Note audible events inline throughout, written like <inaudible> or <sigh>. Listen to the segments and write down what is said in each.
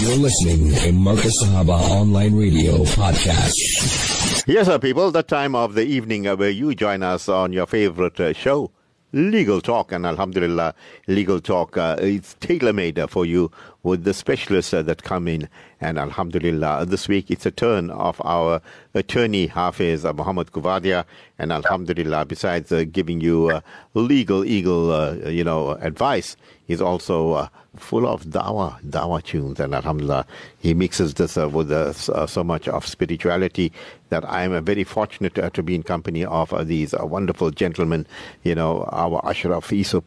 You're listening to Marcus Sahaba Online Radio Podcast. Yes, sir, people, the time of the evening uh, where you join us on your favorite uh, show, Legal Talk. And Alhamdulillah, Legal Talk uh, is tailor made uh, for you with the specialists uh, that come in. And Alhamdulillah, this week it's a turn of our attorney, Hafiz uh, Muhammad Coovadia. And Alhamdulillah, besides uh, giving you legal, eagle, you know, advice, he's also full of dawa, dawa tunes. And Alhamdulillah, he mixes this uh, with uh, uh, so much of spirituality that I am very fortunate uh, to be in company of uh, these uh, wonderful gentlemen. You know, our Ashraf uh,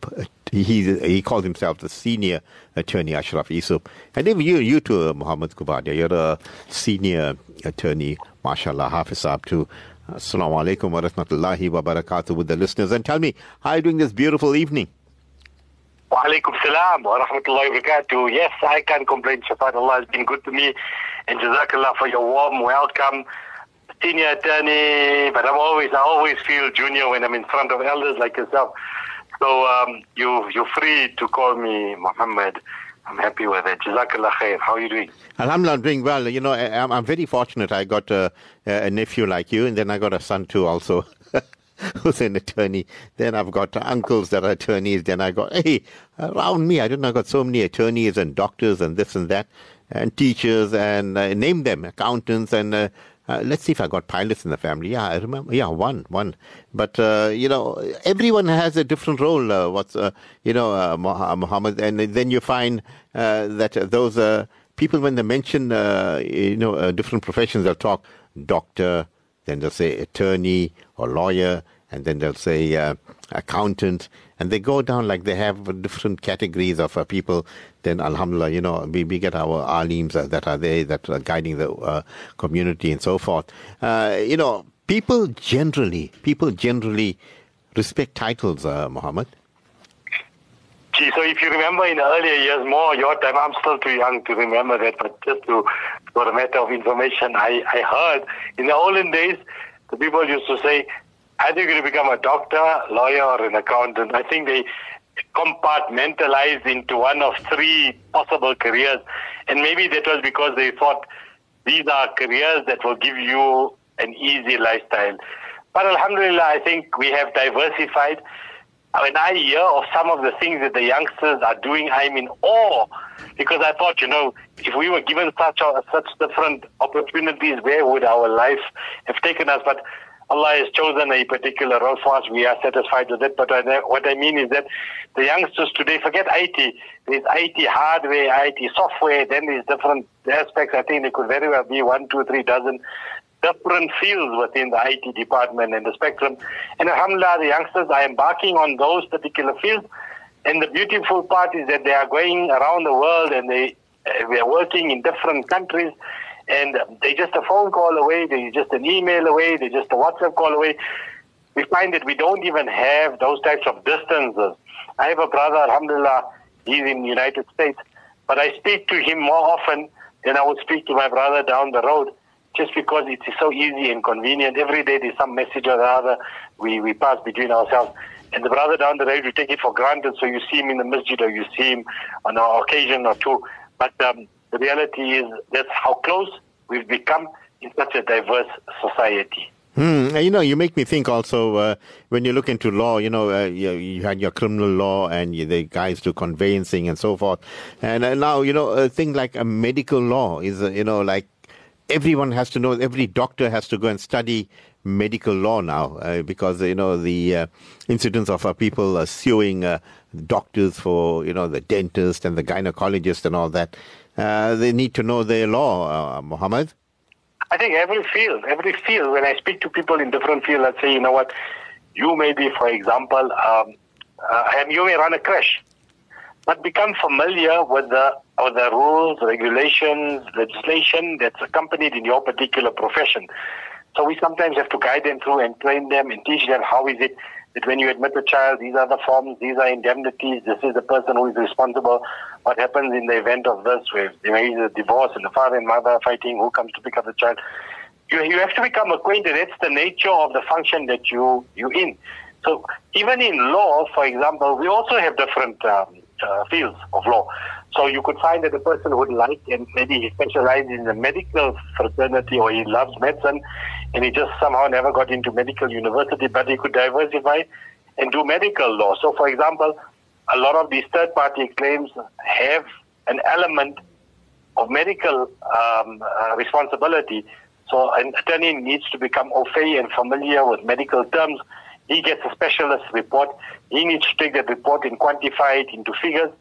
he, he calls himself the senior attorney, Ashraf Yusuf. And even you, you too, uh, Muhammad Coovadia, you're a senior attorney, mashallah, Hafiz Saab. Assalamu alaikum wa rahmatullahi wa barakatuh with the listeners. And tell me, how are you doing this beautiful evening? Wa alaikum salam wa rahmatullahi wa barakatuh. Yes, I can't complain. Shafaat Allah has been good to me. And Jazakallah for your warm welcome. Senior attorney, but I'm always, I always feel junior when I'm in front of elders like yourself. So um, you, you're free to call me Muhammad. I'm happy with it. Jazakallah khair. How are you doing? Alhamdulillah, I'm doing well. You know, I- I'm, I'm very fortunate. I got a, a nephew like you, and then I got a son too, also, <laughs> <laughs> who's an attorney. Then I've got uncles that are attorneys. Then I got, hey, around me, I don't know, I got so many attorneys and doctors and this and that, and teachers, and uh, name them, accountants, and uh, uh, let's see if I got pilots in the family. Yeah, I remember. Yeah, one, one. But uh, you know, everyone has a different role. Uh, what's uh, you know, uh, Muhammad, and then you find uh, that uh, those uh, people, when they mention uh, you know uh, different professions, they'll talk doctor, then they'll say attorney or lawyer, and then they'll say uh, accountant, and they go down like they have different categories of uh, people. Then, Alhamdulillah, you know, we, we get our alims uh, that are there that are guiding the uh, community and so forth. Uh, you know, people generally, people generally respect titles, uh, Muhammad. Gee, so if you remember in earlier years, more your time, I'm still too young to remember that, but just to, for a matter of information, I, I heard in the olden days, the people used to say, either you're going to become a doctor, lawyer, or an accountant. I think they compartmentalized into one of three possible careers. And maybe that was because they thought these are careers that will give you an easy lifestyle. But Alhamdulillah, I think we have diversified. When I hear of some of the things that the youngsters are doing, I'm in awe because I thought, you know, if we were given such such different opportunities, where would our life have taken us? But Allah has chosen a particular role for us. We are satisfied with it. But what I mean is that the youngsters today forget IT. There's IT hardware, IT software. Then there's different aspects. I think there could very well be one, two, three dozen different fields within the IT department and the spectrum. And alhamdulillah, the youngsters are embarking on those particular fields. And the beautiful part is that they are going around the world and they, uh, they are working in different countries. And they just a phone call away, they just an email away, they just a WhatsApp call away. We find that we don't even have those types of distances. I have a brother, alhamdulillah, he's in the United States, but I speak to him more often than I would speak to my brother down the road just because it is so easy and convenient. Every day there's some message or the other we, we pass between ourselves. And the brother down the road, we take it for granted. So you see him in the masjid or you see him on an occasion or two. But um, the reality is that's how close we've become in such a diverse society. Hmm. You know, you make me think also uh, when you look into law. You know, uh, you, you had your criminal law and you, the guys do conveyancing and so forth. And uh, now, you know, a thing like a medical law is, uh, you know, like everyone has to know. Every doctor has to go and study medical law now uh, because you know the uh, incidents of uh, people uh, suing uh, doctors for you know the dentist and the gynecologist and all that. Uh, they need to know their law, Muhammad. I think every field, every field, when I speak to people in different fields, let's say, you know what, you may be, for example, um, and you may run a crash, but become familiar with the, with the rules, regulations, legislation that's accompanied in your particular profession. So we sometimes have to guide them through and train them and teach them how is it that when you admit a child, these are the forms, these are indemnities, this is the person who is responsible. What happens in the event of this, where there is a divorce and the father and mother are fighting, who comes to pick up the child? You, you have to become acquainted. That's the nature of the function that you, you in. So even in law, for example, we also have different um, uh, fields of law. So you could find that a person would like and maybe he specializes in the medical fraternity or he loves medicine and he just somehow never got into medical university, but he could diversify and do medical law. So, for example, a lot of these third party claims have an element of medical um, uh, responsibility. So, an attorney needs to become au fait and familiar with medical terms. He gets a specialist report. He needs to take that report and quantify it into figures.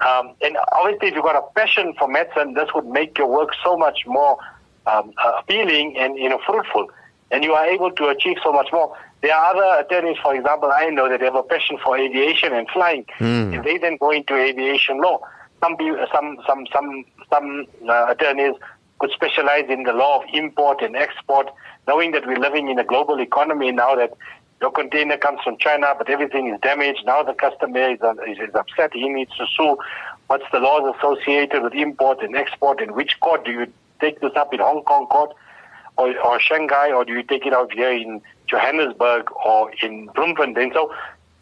Um, and obviously, if you've got a passion for medicine, this would make your work so much more um, appealing and you know fruitful, and you are able to achieve so much more. There are other attorneys, for example, I know that have a passion for aviation and flying, mm. and they then go into aviation law. Some some some some some uh, attorneys could specialize in the law of import and export, knowing that we're living in a global economy now that your container comes from China, but everything is damaged. Now the customer is, is, is upset. He needs to sue. What's the laws associated with import and export? In which court do you take this up in Hong Kong court or, or Shanghai, or do you take it out here in Johannesburg or in Bloemfontein? So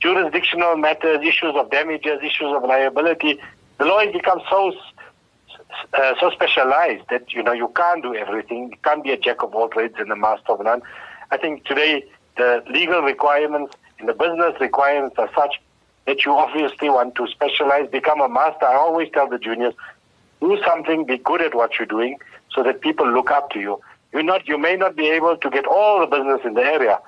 jurisdictional matters, issues of damages, issues of liability, the law has become so uh, so specialized that you know you can't do everything. You can't be a jack of all trades and a master of none. I think today the legal requirements and the business requirements are such that you obviously want to specialize, become a master. I always tell the juniors, do something, be good at what you're doing, so that people look up to you. You not, you may not be able to get all the business in the area,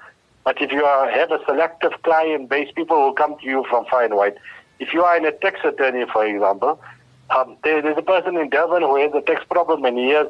but if you are, have a selective client base, people will come to you from far and wide. If you are in a tax attorney, for example, um, there, there's a person in Durban who has a tax problem and he has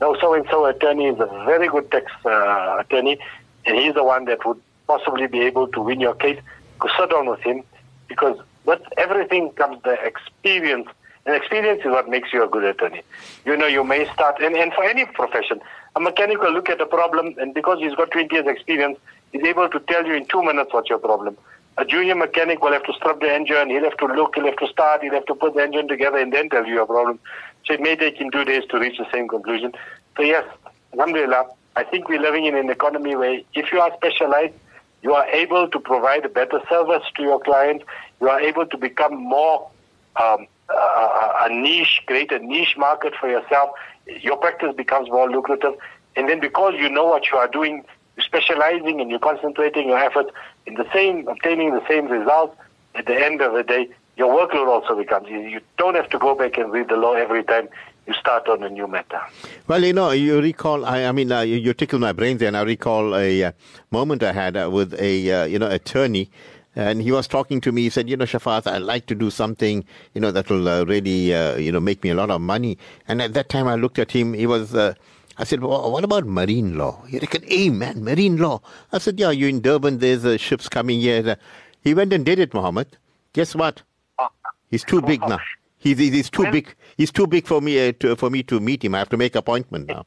no so-and-so attorney is a very good tax uh, attorney and he's the one that would possibly be able to win your case. Go sit down with him because with everything comes the experience. And experience is what makes you a good attorney. You know, you may start, and, and for any profession, a mechanic will look at a problem, and because he's got 20 years experience, he's able to tell you in two minutes what's your problem. A junior mechanic will have to strip the engine, he'll have to look, he'll have to start, he'll have to put the engine together and then tell you your problem. So it may take him two days to reach the same conclusion. So yes, alhamdulillah, I think we're living in an economy where if you are specialized, you are able to provide a better service to your clients. You are able to become more um, a, niche, create a niche market for yourself. Your practice becomes more lucrative. And then because you know what you are doing, you're specializing and you're concentrating your efforts in the same, obtaining the same results, at the end of the day, your workload also becomes easy. You don't have to go back and read the law every time you start on a new matter. Well, you know, you recall, I, I mean, uh, you, you tickle my brains there, and I recall a uh, moment I had uh, with a, uh, you know, attorney, and he was talking to me. He said, you know, Shafaat, I'd like to do something, you know, that will uh, really, uh, you know, make me a lot of money. And at that time I looked at him, he was, I said, well, what about marine law? He reckoned, hey, man, marine law. I said, yeah, you're in Durban, there's ships coming here. He went and did it, Mohammed. Guess what? Ah. He's too big now. He's, he's too big. He's too big for me uh, to, for me to meet him. I have to make appointment now.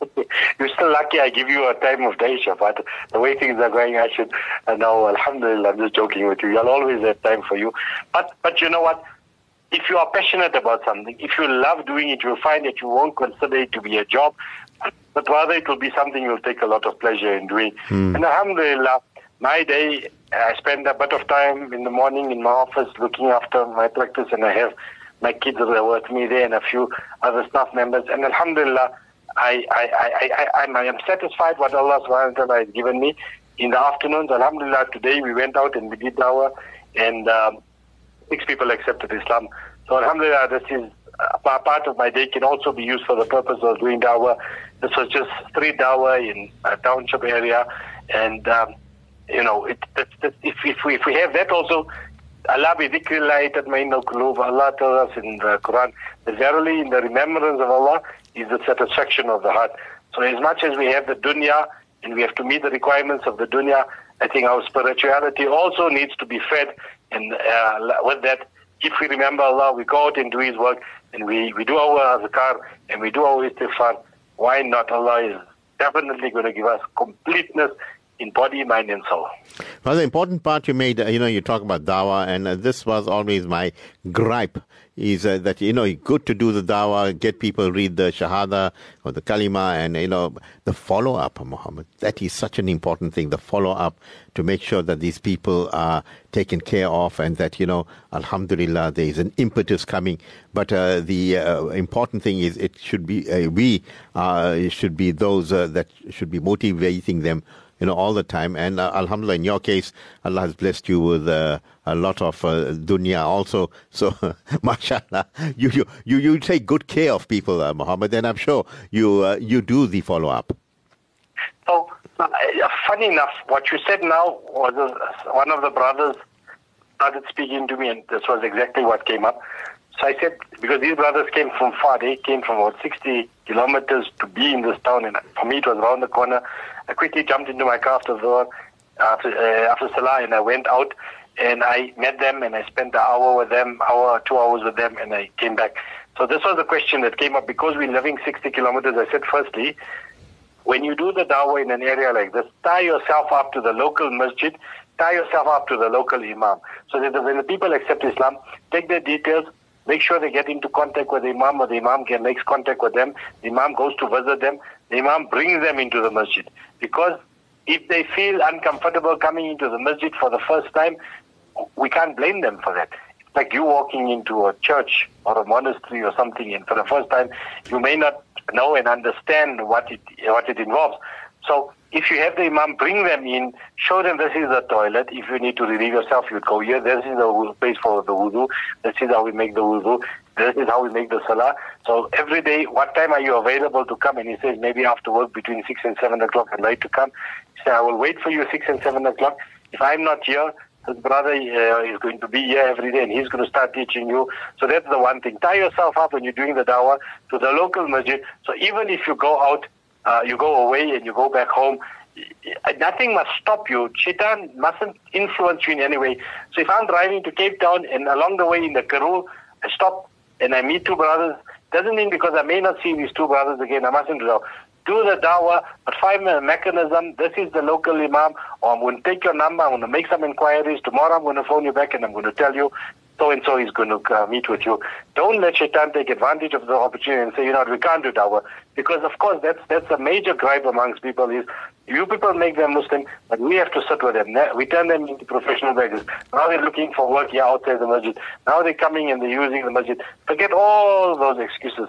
<laughs> You're still lucky I give you a time of day, but the way things are going, I should uh, know. Alhamdulillah, I'm just joking with you. I'll always have time for you. But but you know what? If you are passionate about something, if you love doing it, you'll find that you won't consider it to be a job, but rather it will be something you'll take a lot of pleasure in doing. Hmm. And Alhamdulillah, my day, I spend a bit of time in the morning in my office looking after my practice, and I have my kids were with me there and a few other staff members. And Alhamdulillah, I, I, I, I, I'm, I am satisfied what Allah subhanahu wa ta'ala has given me. In the afternoons, Alhamdulillah, today we went out and we did dawah, and um, six people accepted Islam. So Alhamdulillah, this is uh, part of my day can also be used for the purpose of doing dawah. This was just three dawah in a township area, and um, you know, it, it, it, if, if, we, if we have that also, Allah bi dhikrillah tatma'innul qulub. Allah tells us in the Quran verily in the remembrance of Allah is the satisfaction of the heart. So as much as we have the dunya and we have to meet the requirements of the dunya, I think our spirituality also needs to be fed. And uh, with that, if we remember Allah, we go out and do His work, and we, we do our azkar, and we do our istighfar, why not? Allah is definitely going to give us completeness in body, mind, and soul. Well, the important part you made, uh, you know, you talk about dawa, and uh, this was always my gripe. is uh, that you know good to do the dawa, get people read the shahada or the kalima, and you know the follow up, Muhammad. That is such an important thing. The follow up to make sure that these people are taken care of, and that you know, Alhamdulillah, there is an impetus coming. But uh, the uh, important thing is it should be uh, we should be those that should be motivating them you know, all the time. And uh, Alhamdulillah, in your case, Allah has blessed you with uh, a lot of uh, dunya also. <laughs> So, <laughs> mashallah, you, you, you, you take good care of people, uh, Muhammad, and I'm sure you, uh, you do the follow up. So, uh, funny enough, what you said now was uh, one of the brothers started speaking to me, and this was exactly what came up. So I said, because these brothers came from far, they came from about 60 kilometers to be in this town, and for me it was around the corner. I quickly jumped into my car after the after uh, after Salah, and I went out and I met them, and I spent an hour with them, hour two hours with them, and I came back. So this was the question that came up because we're living 60 kilometers. I said, firstly, when you do the dawah in an area like this, tie yourself up to the local masjid, tie yourself up to the local imam. So that when the people accept Islam, take their details, Make sure they get into contact with the Imam or the Imam can makes contact with them. The Imam goes to visit them. The Imam brings them into the masjid. Because if they feel uncomfortable coming into the masjid for the first time, we can't blame them for that. It's like you walking into a church or a monastery or something, and for the first time, you may not know and understand what it what it involves. So if you have the imam bring them in, show them this is the toilet. If you need to relieve yourself, you go here. This is the place for the wudu. This is how we make the wudu. This is how we make the salah. So every day, what time are you available to come? And he says maybe after work between 6 and 7 o'clock I'd like to come. He said, I will wait for you 6 and 7 o'clock. If I'm not here, his brother uh, is going to be here every day and he's going to start teaching you. So that's the one thing. Tie yourself up when you're doing the dawah to the local masjid. So even if you go out uh, you go away and you go back home, nothing must stop you. Shaitan mustn't influence you in any way. So if I'm driving to Cape Town and along the way in the Karoo, I stop and I meet two brothers, doesn't mean because I may not see these two brothers again, I mustn't do do the dawah, but find a mechanism. This is the local imam, or I'm going to take your number, I'm going to make some inquiries. Tomorrow I'm going to phone you back and I'm going to tell you so and so is going to uh, meet with you. Don't let Shaitan take advantage of the opportunity and say, you know, we can't do dawah. Because, of course, that's that's a major gripe amongst people is you people make them Muslim, but we have to sit with them. We turn them into professional beggars. Now they're looking for work here outside the masjid. Now they're coming and they're using the masjid. Forget all those excuses.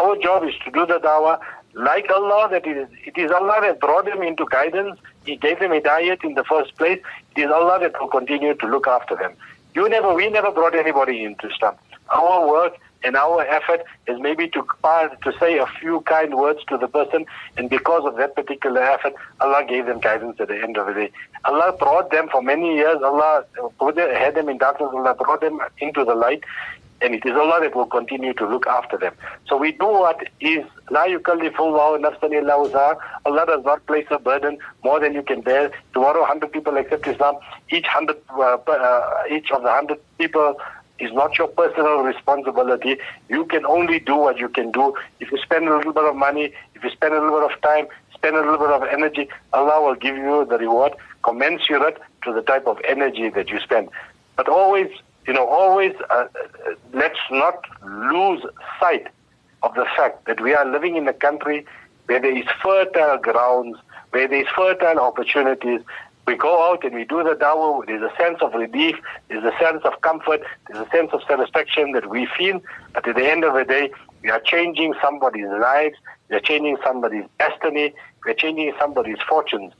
Our job is to do the dawah like Allah, that it is, it is Allah that brought them into guidance. He gave them a diet in the first place. It is Allah that will continue to look after them. You never, we never brought anybody into Islam. Our work and our effort is maybe to to say a few kind words to the person, and because of that particular effort, Allah gave them guidance at the end of the day. Allah brought them for many years. Allah had them in darkness. Allah brought them into the light, and it is Allah that will continue to look after them. So we do what is la yukallifu nafsan illa Allah does not place a burden more than you can bear. Tomorrow, 100 people accept Islam. Each 100, uh, uh, each of the 100 people is not your personal responsibility. You can only do what you can do. If you spend a little bit of money, if you spend a little bit of time, spend a little bit of energy, Allah will give you the reward commensurate to the type of energy that you spend. But always you know, always uh, uh, let's not lose sight of the fact that we are living in a country where there is fertile grounds, where there is fertile opportunities. We go out and we do the dawah. There's a sense of relief. There's a sense of comfort. There's a sense of satisfaction that we feel. But at the end of the day, we are changing somebody's lives. We are changing somebody's destiny. We are changing somebody's fortunes.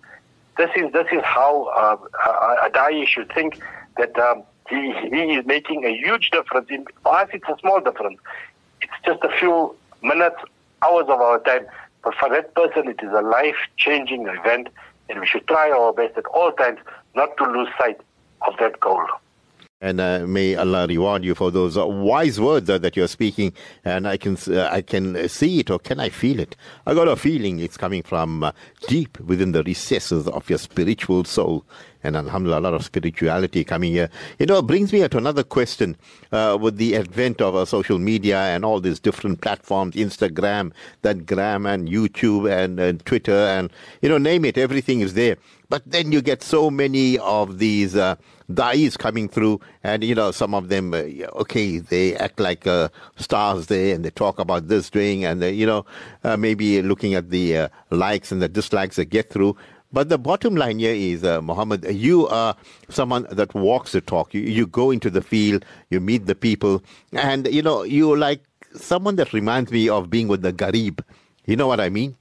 This is this is how uh, a, a dai should think that. Um, he, he is making a huge difference. In, for us, it's a small difference. It's just a few minutes, hours of our time. But for that person, it is a life-changing event, and we should try our best at all times not to lose sight of that goal. And uh, may Allah reward you for those wise words uh, that you're speaking. And I can uh, I can see it, or can I feel it? I got a feeling it's coming from uh, deep within the recesses of your spiritual soul. And alhamdulillah, a lot of spirituality coming here. You know, it brings me to another question uh, with the advent of uh, social media and all these different platforms, Instagram, that Gram and YouTube and, and Twitter and, you know, name it, everything is there. But then you get so many of these uh, da'is coming through, and you know, some of them, uh, okay, they act like uh, stars there, and they talk about this doing, and they, you know, uh, maybe looking at the uh, likes and the dislikes they get through. But the bottom line here is, uh, Muhammad, you are someone that walks the talk. You, you go into the field, you meet the people, and you know, you're like someone that reminds me of being with the Garib. You know what I mean?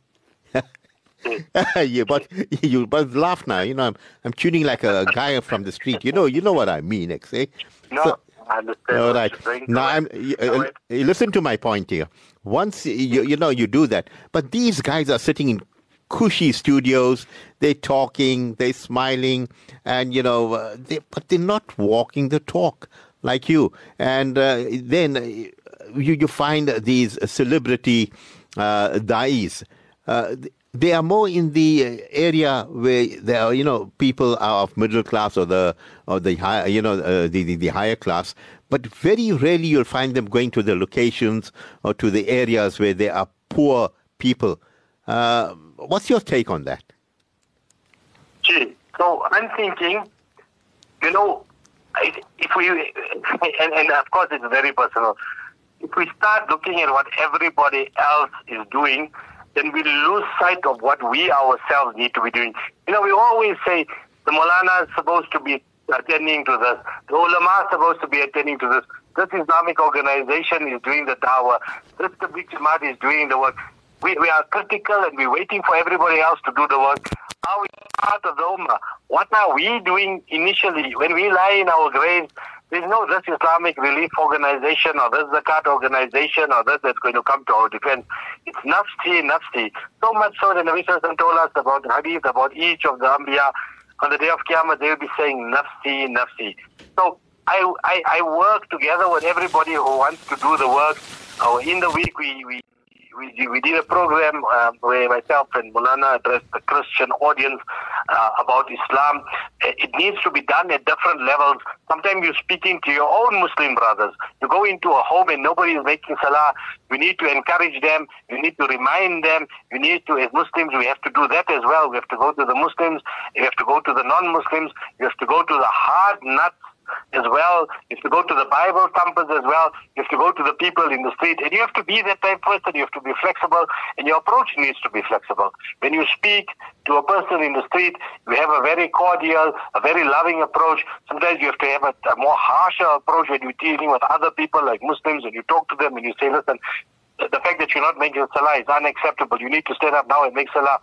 yeah, <laughs> but you but laugh now. You know, I'm I'm tuning like a guy from the street. You know, you know what I mean, eh? No, so, I understand. All right. Now, I'm, uh, listen to my point here. Once you you know you do that, but these guys are sitting in cushy studios. They're talking, they're smiling, and you know, uh, they, but they're not walking the talk like you. And uh, then uh, you you find these celebrity uh, dais. Uh, they are more in the area where there are, you know, people are of middle class or the or the high, you know, uh, the, the, the higher class. But very rarely you'll find them going to the locations or to the areas where there are poor people. Uh, what's your take on that? Gee, so I'm thinking, you know, if we, <laughs> and, and of course it's very personal, if we start looking at what everybody else is doing, then we lose sight of what we ourselves need to be doing. You know, we always say the Molana is supposed to be attending to this, the ulama is supposed to be attending to this, this Islamic organization is doing the dawah, this Tabligh Jamaat is doing the work. We, we are critical and we're waiting for everybody else to do the work. Are we part of the Ummah? What are we doing initially when we lie in our graves there's no this Islamic relief organization or this Zakat organization or this that's going to come to our defense. It's nafsi, nafsi. So much so that Nabi Sallallahu told us about hadith, about each of the Anbiya. On the day of Qiyamah, they will be saying nafsi, nafsi. So I, I, I work together with everybody who wants to do the work. Uh, in the week, we, we we, we did a program uh, where myself and Mulana addressed the Christian audience uh, about Islam. Uh, it needs to be done at different levels. Sometimes you're speaking to your own Muslim brothers. You go into a home and nobody is making salah. You need to encourage them. You need to remind them. You need to, as Muslims, we have to do that as well. We have to go to the Muslims. You have to go to the non-Muslims. You have to go to the hard nuts as well. You have to go to the Bible thumpers as well. You have to go to the people in the street. And you have to be that type of person. You have to be flexible. And your approach needs to be flexible. When you speak to a person in the street, you have a very cordial, a very loving approach. Sometimes you have to have a, a more harsher approach when you're dealing with other people like Muslims and you talk to them and you say, listen, the fact that you're not making salah is unacceptable. You need to stand up now and make salah.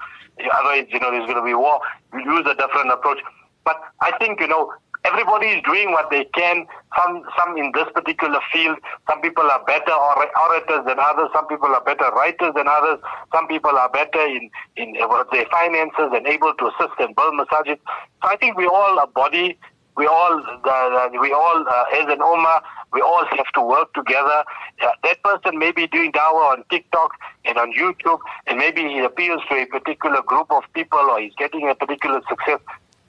Otherwise, you know, there's going to be war. You use a different approach. But I think, you know, everybody is doing what they can. Some, some in this particular field, some people are better orators than others. Some people are better writers than others. Some people are better in, in their finances and able to assist and build masajid. So I think we all a body. We all, uh, we all, uh, as an ummah, we all have to work together. Uh, that person may be doing dawah on TikTok and on YouTube, and maybe he appeals to a particular group of people or he's getting a particular success.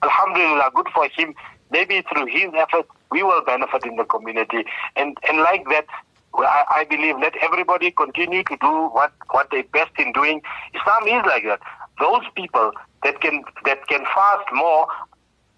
Alhamdulillah, good for him maybe through his efforts, we will benefit in the community. And, and like that, I, I believe let everybody continue to do what, what they're best in doing. Islam is like that. Those people that can, that can fast more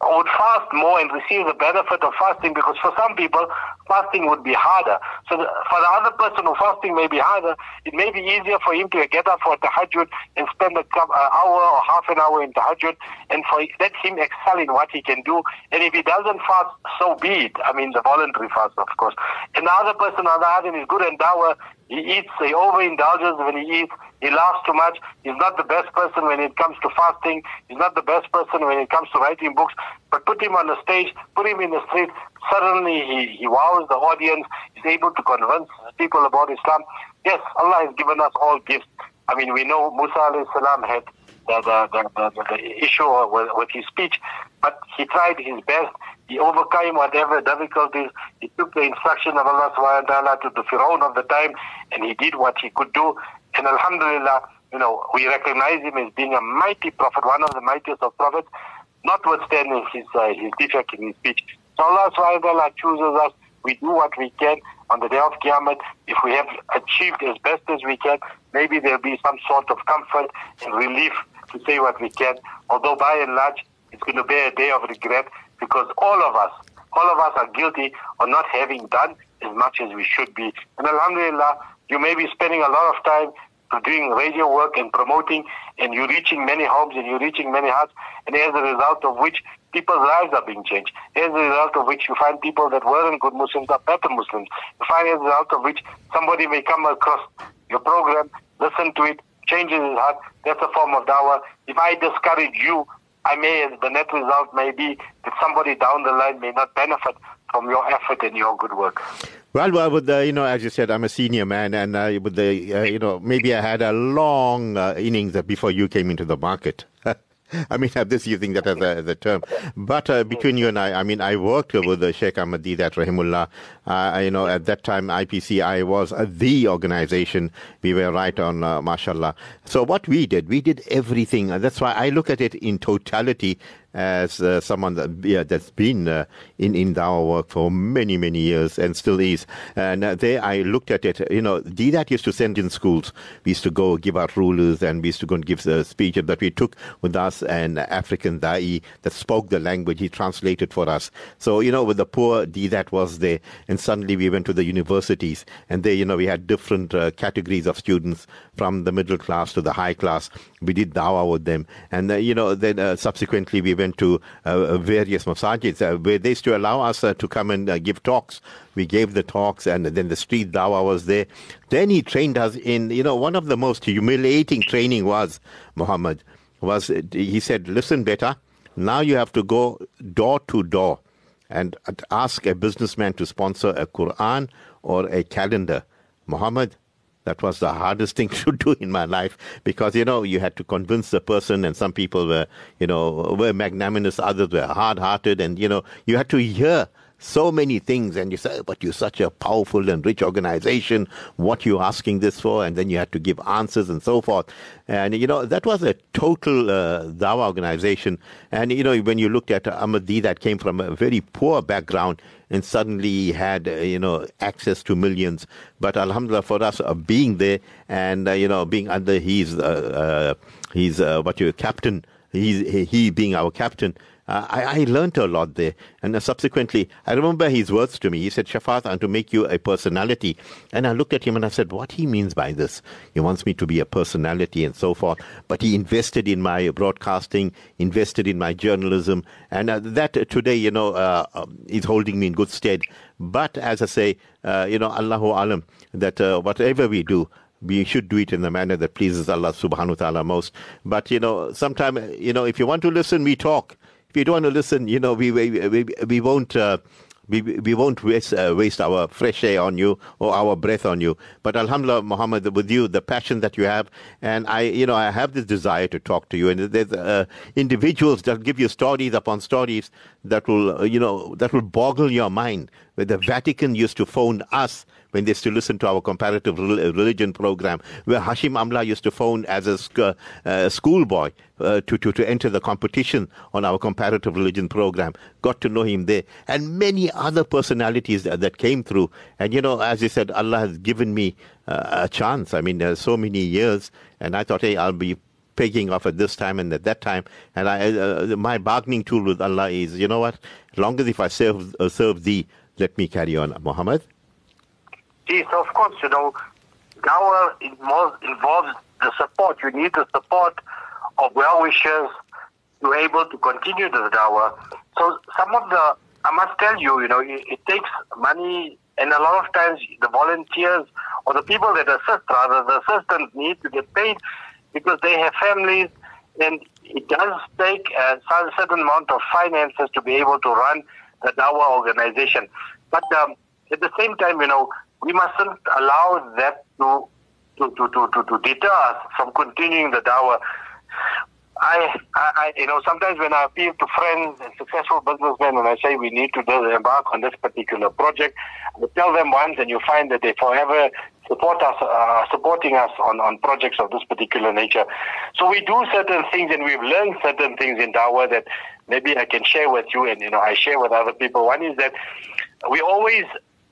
would fast more and receive the benefit of fasting because for some people, fasting would be harder. So the, for the other person who fasting may be harder, it may be easier for him to get up for tahajjud and spend an hour or half an hour in tahajjud and for let him excel in what he can do. And if he doesn't fast, so be it. I mean, the voluntary fast, of course. And the other person, on the is good and dawah. He eats, he overindulges when he eats. He laughs too much. He's not the best person when it comes to fasting. He's not the best person when it comes to writing books. But put him on the stage, put him in the street. Suddenly he, he wows the audience. He's able to convince people about Islam. Yes, Allah has given us all gifts. I mean, we know Musa alayhi salam had the, the, the, the, the issue with, with his speech, but he tried his best. He overcame whatever difficulties. He took the instruction of Allah subhanahu wa ta'ala to the Firaun of the time, and he did what he could do. And Alhamdulillah, you know, we recognize him as being a mighty prophet, one of the mightiest of prophets. notwithstanding his, uh, his defect in his speech. So Allah subhanahu wa ta'ala chooses us. We do what we can on the day of Qiyamah. If we have achieved as best as we can, maybe there'll be some sort of comfort and relief to say what we can. Although by and large, it's going to be a day of regret because all of us, all of us are guilty of not having done as much as we should be. And Alhamdulillah, you may be spending a lot of time doing radio work and promoting, and you're reaching many homes and you're reaching many hearts, and as a result of which people's lives are being changed. As a result of which you find people that weren't good Muslims are better Muslims. You find as a result of which somebody may come across your program, listen to it, changes his heart. That's a form of dawah. If I discourage you, I may, the net result may be that somebody down the line may not benefit from your effort and your good work. Well, well, with the, you know, as you said, I'm a senior man, and uh, with the, uh, you know, maybe I had a long uh, innings before you came into the market. <laughs> <laughs> I mean, I'm just using that as a, as a term. But uh, between you and I, I mean, I worked with the Sheikh Ahmad Deedat Rahimullah. Uh, you know, at that time, IPCI was uh, the organization. We were right on, uh, mashallah. So what we did, we did everything. That's why I look at it in totality as uh, someone that, yeah, that's been uh, in in our work for many many years and still is. And uh, there, I looked at it. You know, Deedat used to send in schools. We used to go give out rulers, and we used to go and give the speeches But we took with us an African dai that spoke the language. He translated for us. So you know, with the poor Deedat was there, and suddenly we went to the universities, and there, you know, we had different uh, categories of students from the middle class to the high class. We did dawah with them, and uh, you know, then uh, subsequently we went to uh, various masajids uh, where they used to allow us uh, to come and give talks. We gave the talks, and then the street dawa was there. Then he trained us in, you know, one of the most humiliating training was Muhammad was he said, "Listen, better. Now you have to go door to door." And ask a businessman to sponsor a Quran or a calendar. Muhammad, that was the hardest thing <laughs> to do in my life because you know you had to convince the person and some people were you know were magnanimous others were hard hearted and you know you had to hear so many things and you say but you're such a powerful and rich organization what you asking this for and then you had to give answers and so forth and you know that was a total uh, dawa organization and you know when you looked at Ahmadi that came from a very poor background and suddenly he had uh, you know access to millions. But Alhamdulillah for us uh, being there and uh, you know being under his uh, uh, his uh, what you captain, he he being our captain. Uh, I, I learned a lot there. And uh, subsequently, I remember his words to me. He said, Shafaat, I'm to make you a personality. And I looked at him and I said, what he means by this? He wants me to be a personality and so forth. But he invested in my broadcasting, invested in my journalism. And uh, that uh, today, you know, uh, um, is holding me in good stead. But as I say, uh, you know, Allahu Alam, that whatever we do, we should do it in the manner that pleases Allah subhanahu wa ta'ala most. But, you know, sometimes, you know, if you want to listen, we talk if you don't want to listen, you know, we we we, we won't. Uh, we, we won't waste, uh, waste our fresh air on you or our breath on you. But Alhamdulillah, Muhammad, with you, the passion that you have, and I, you know, I have this desire to talk to you. And there's uh, individuals that give you stories upon stories that will, uh, you know, that will boggle your mind. Where the Vatican used to phone us when they used to listen to our comparative religion program, where Hashim Amla used to phone as a sc- uh, schoolboy uh, to, to, to enter the competition on our comparative religion program. Got to know him there. And many other personalities that, that came through. And, you know, as you said, Allah has given me uh, a chance. I mean, there's so many years. And I thought, hey, I'll be pegging off at this time and at that time. And I, uh, my bargaining tool with Allah is, you know what? As long as if I serve, uh, serve thee, let me carry on, Muhammad. Yes, of course, you know, dawah involves the support. You need the support of well wishers to be able to continue the dawah. So some of the, I must tell you, you know, it, it takes money, and a lot of times the volunteers or the people that assist, rather, the assistants need to get paid because they have families, and it does take a certain amount of finances to be able to run the dawah organization. But um, at the same time, you know, we mustn't allow that to to, to, to, to, deter us from continuing the dawah. I, I, you know, sometimes when I appeal to friends and successful businessmen and I say we need to embark on this particular project, I tell them once and you find that they forever support us, uh, supporting us on, on projects of this particular nature. So we do certain things and we've learned certain things in Dawa that maybe I can share with you and, you know, I share with other people. One is that we always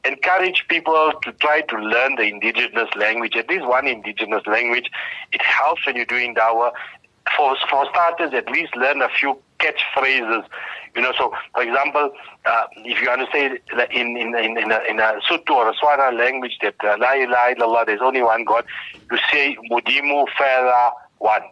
encourage people to try to learn the indigenous language, at least one indigenous language. It helps when you're doing Dawa. For, for starters, at least learn a few catchphrases. You know, so for example, uh, if you understand in in in in a, in a Sotho or a Tswana language that uh, La ilaha illallah, there's only one God, you say Mudimu Fera one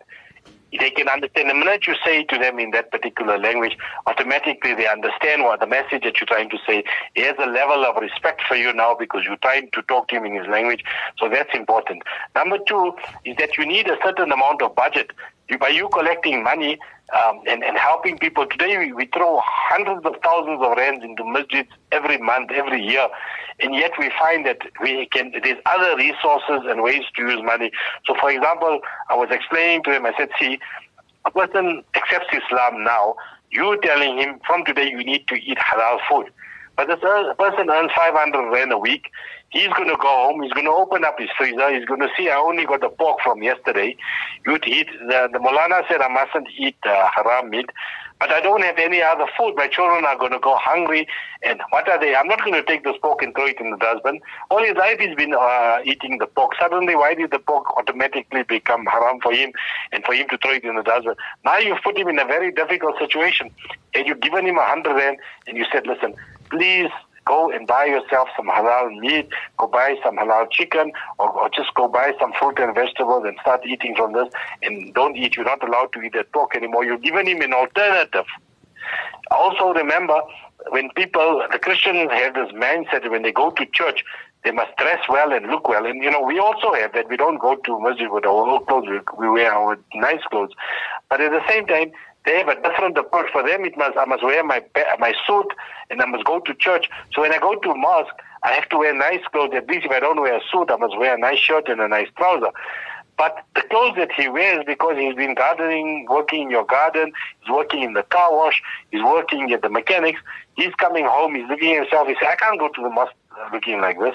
they can understand. The minute you say to them in that particular language, automatically they understand what the message that you're trying to say. He has a level of respect for you now because you're trying to talk to him in his language. So that's important. Number two is that you need a certain amount of budget. You, by you collecting money, um, and, and helping people. Today, we, we throw hundreds of thousands of rands into masjids every month, every year, and yet we find that we can. There's other resources and ways to use money. So, for example, I was explaining to him. I said, "See, a person accepts Islam now. You're telling him from today you need to eat halal food." But this person earns 500 rand a week. He's going to go home. He's going to open up his freezer. He's going to see I only got the pork from yesterday. You'd eat. The, the Molana said I mustn't eat uh, haram meat. But I don't have any other food. My children are going to go hungry. And what are they? I'm not going to take this pork and throw it in the dustbin. All his life he's been uh, eating the pork. Suddenly, why did the pork automatically become haram for him and for him to throw it in the dustbin? Now you've put him in a very difficult situation. And you've given him a hundred rand and you said, listen, please go and buy yourself some halal meat, go buy some halal chicken, or, or, just go buy some fruit and vegetables and start eating from this. And don't eat, you're not allowed to eat that pork anymore. You're giving him an alternative. Also, remember, when people, the Christians have this mindset when they go to church, they must dress well and look well. And, you know, we also have that. We don't go to masjid with our old clothes. We, we wear our nice clothes. But at the same time, they have a different approach. For them, it must I must wear my my suit and I must go to church. So when I go to mosque, I have to wear nice clothes. At least if I don't wear a suit, I must wear a nice shirt and a nice trouser. But the clothes that he wears because he's been gardening, working in your garden, he's working in the car wash, he's working at the mechanics, he's coming home, he's looking at himself, he says, I can't go to the mosque looking like this.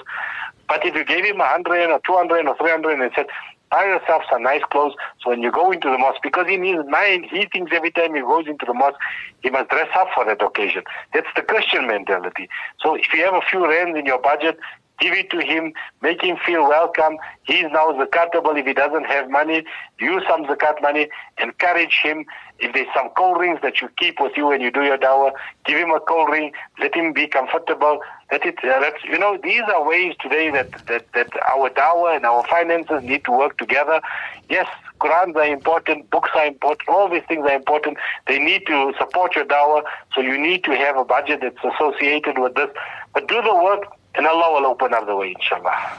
But if you gave him a hundred or two hundred or three hundred and said, buy yourself some nice clothes. So when you go into the mosque, because in his mind, he thinks every time he goes into the mosque, he must dress up for that occasion. That's the Christian mentality. So if you have a few rands in your budget, give it to him, make him feel welcome. He's now zakatable if he doesn't have money. Use some zakat money, encourage him. If there's some cold drinks that you keep with you when you do your dawah, give him a cold ring, let him be comfortable. Let it, uh, let, you know, these are ways today that, that, that our dawah and our finances need to work together. Yes, Qurans are important, books are important, all these things are important. They need to support your dawah, so you need to have a budget that's associated with this. But do the work and Allah will open up the way, inshallah.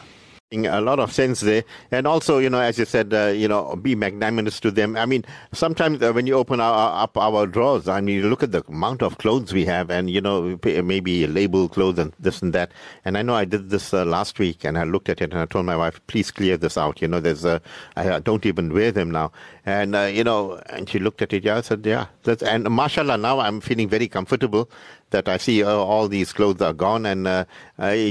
A lot of sense there. And also you know as you said uh, you know be magnanimous to them. I mean sometimes uh, when you open our, up our drawers i mean you look at the amount of clothes we have and you know maybe label clothes and this and that. And i know i did this uh, last week and i looked at it and i told my wife please clear this out. You know there's uh, i don't even wear them now and uh, you know and she looked at it yeah i said yeah and mashallah now i'm feeling very comfortable that I see all these clothes are gone, and uh,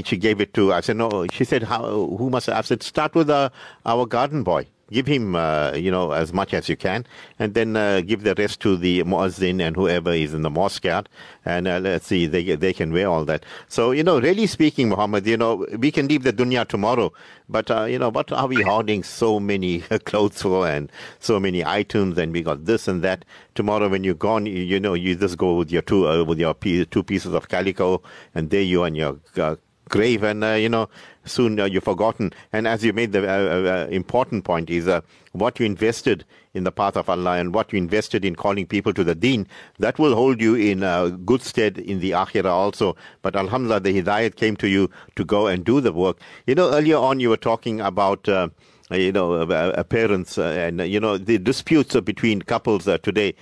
she gave it to. I said no. She said, "How? Who must?" I said, "Start with uh, our garden boy." Give him, uh, you know, as much as you can, and then uh, give the rest to the muazzin and whoever is in the mosque yard, and uh, let's see, they they can wear all that. So, you know, really speaking, Muhammad, you know, we can leave the dunya tomorrow, but uh, you know, what are we hoarding so many <laughs> clothes for and so many items, and we got this and that. Tomorrow, when you're gone, you, you know, you just go with your two uh, with your two pieces of calico, and there you and your uh, grave, and you know soon uh, you're forgotten. And as you made the uh, uh, important point is uh, what you invested in the path of Allah and what you invested in calling people to the deen, that will hold you in uh, good stead in the akhirah also. But alhamdulillah, the hidayat came to you to go and do the work. You know, earlier on you were talking about uh, you know, uh, parents, uh, and you know, the disputes between couples uh, today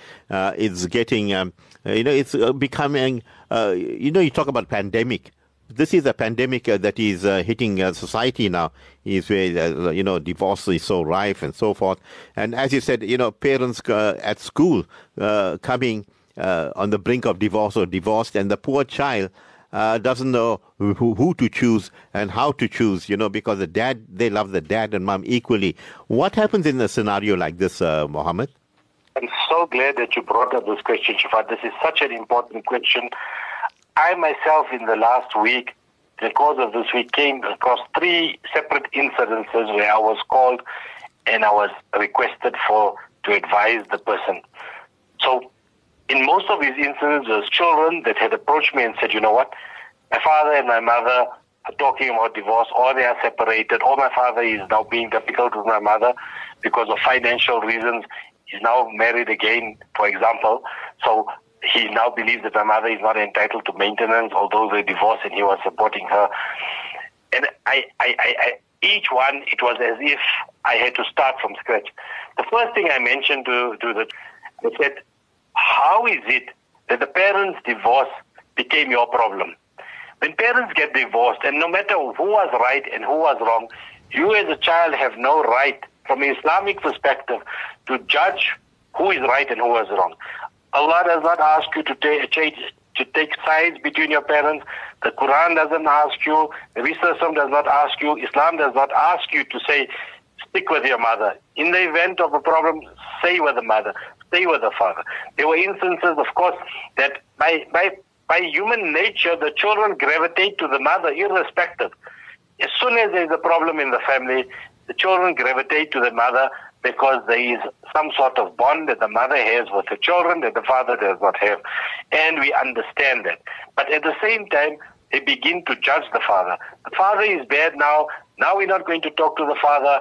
is getting, um, you know, it's becoming, you know, you talk about pandemic this is a pandemic uh, that is uh, hitting uh, society now. Is where you know divorce is so rife and so forth. And as you said, you know parents at school coming on the brink of divorce or divorced, and the poor child uh, doesn't know who, who to choose and how to choose, you know, because the dad, they love the dad and mom equally. What happens in a scenario like this, uh, Mohammed? I'm so glad that you brought up this question, Shafaat. This is such an important question. I myself, in the last week, the course of this week, came across three separate incidences where I was called and I was requested for to advise the person. So, in most of these incidents, there's children that had approached me and said, you know what, my father and my mother are talking about divorce, or they are separated, or my father is now being difficult with my mother because of financial reasons. He's now married again, for example. So he now believes that my mother is not entitled to maintenance, although they divorced and he was supporting her. And I, I, I, I, each one, it was as if I had to start from scratch. The first thing I mentioned to, to the, I said, how is it that the parents' divorce became your problem? When parents get divorced, and no matter who was right and who was wrong, you as a child have no right, from an Islamic perspective, to judge who is right and who is wrong. Allah does not ask you to take, change, to take sides between your parents. The Quran doesn't ask you. The Islam does not ask you. Islam does not ask you to say, stick with your mother. In the event of a problem, stay with the mother, stay with the father. There were instances, of course, that by, by, by human nature, the children gravitate to the mother irrespective. As soon as there's a problem in the family, the children gravitate to the mother because there is some sort of bond that the mother has with the children that the father does not have. And we understand that. But at the same time, they begin to judge the father. The father is bad now. Now we're not going to talk to the father.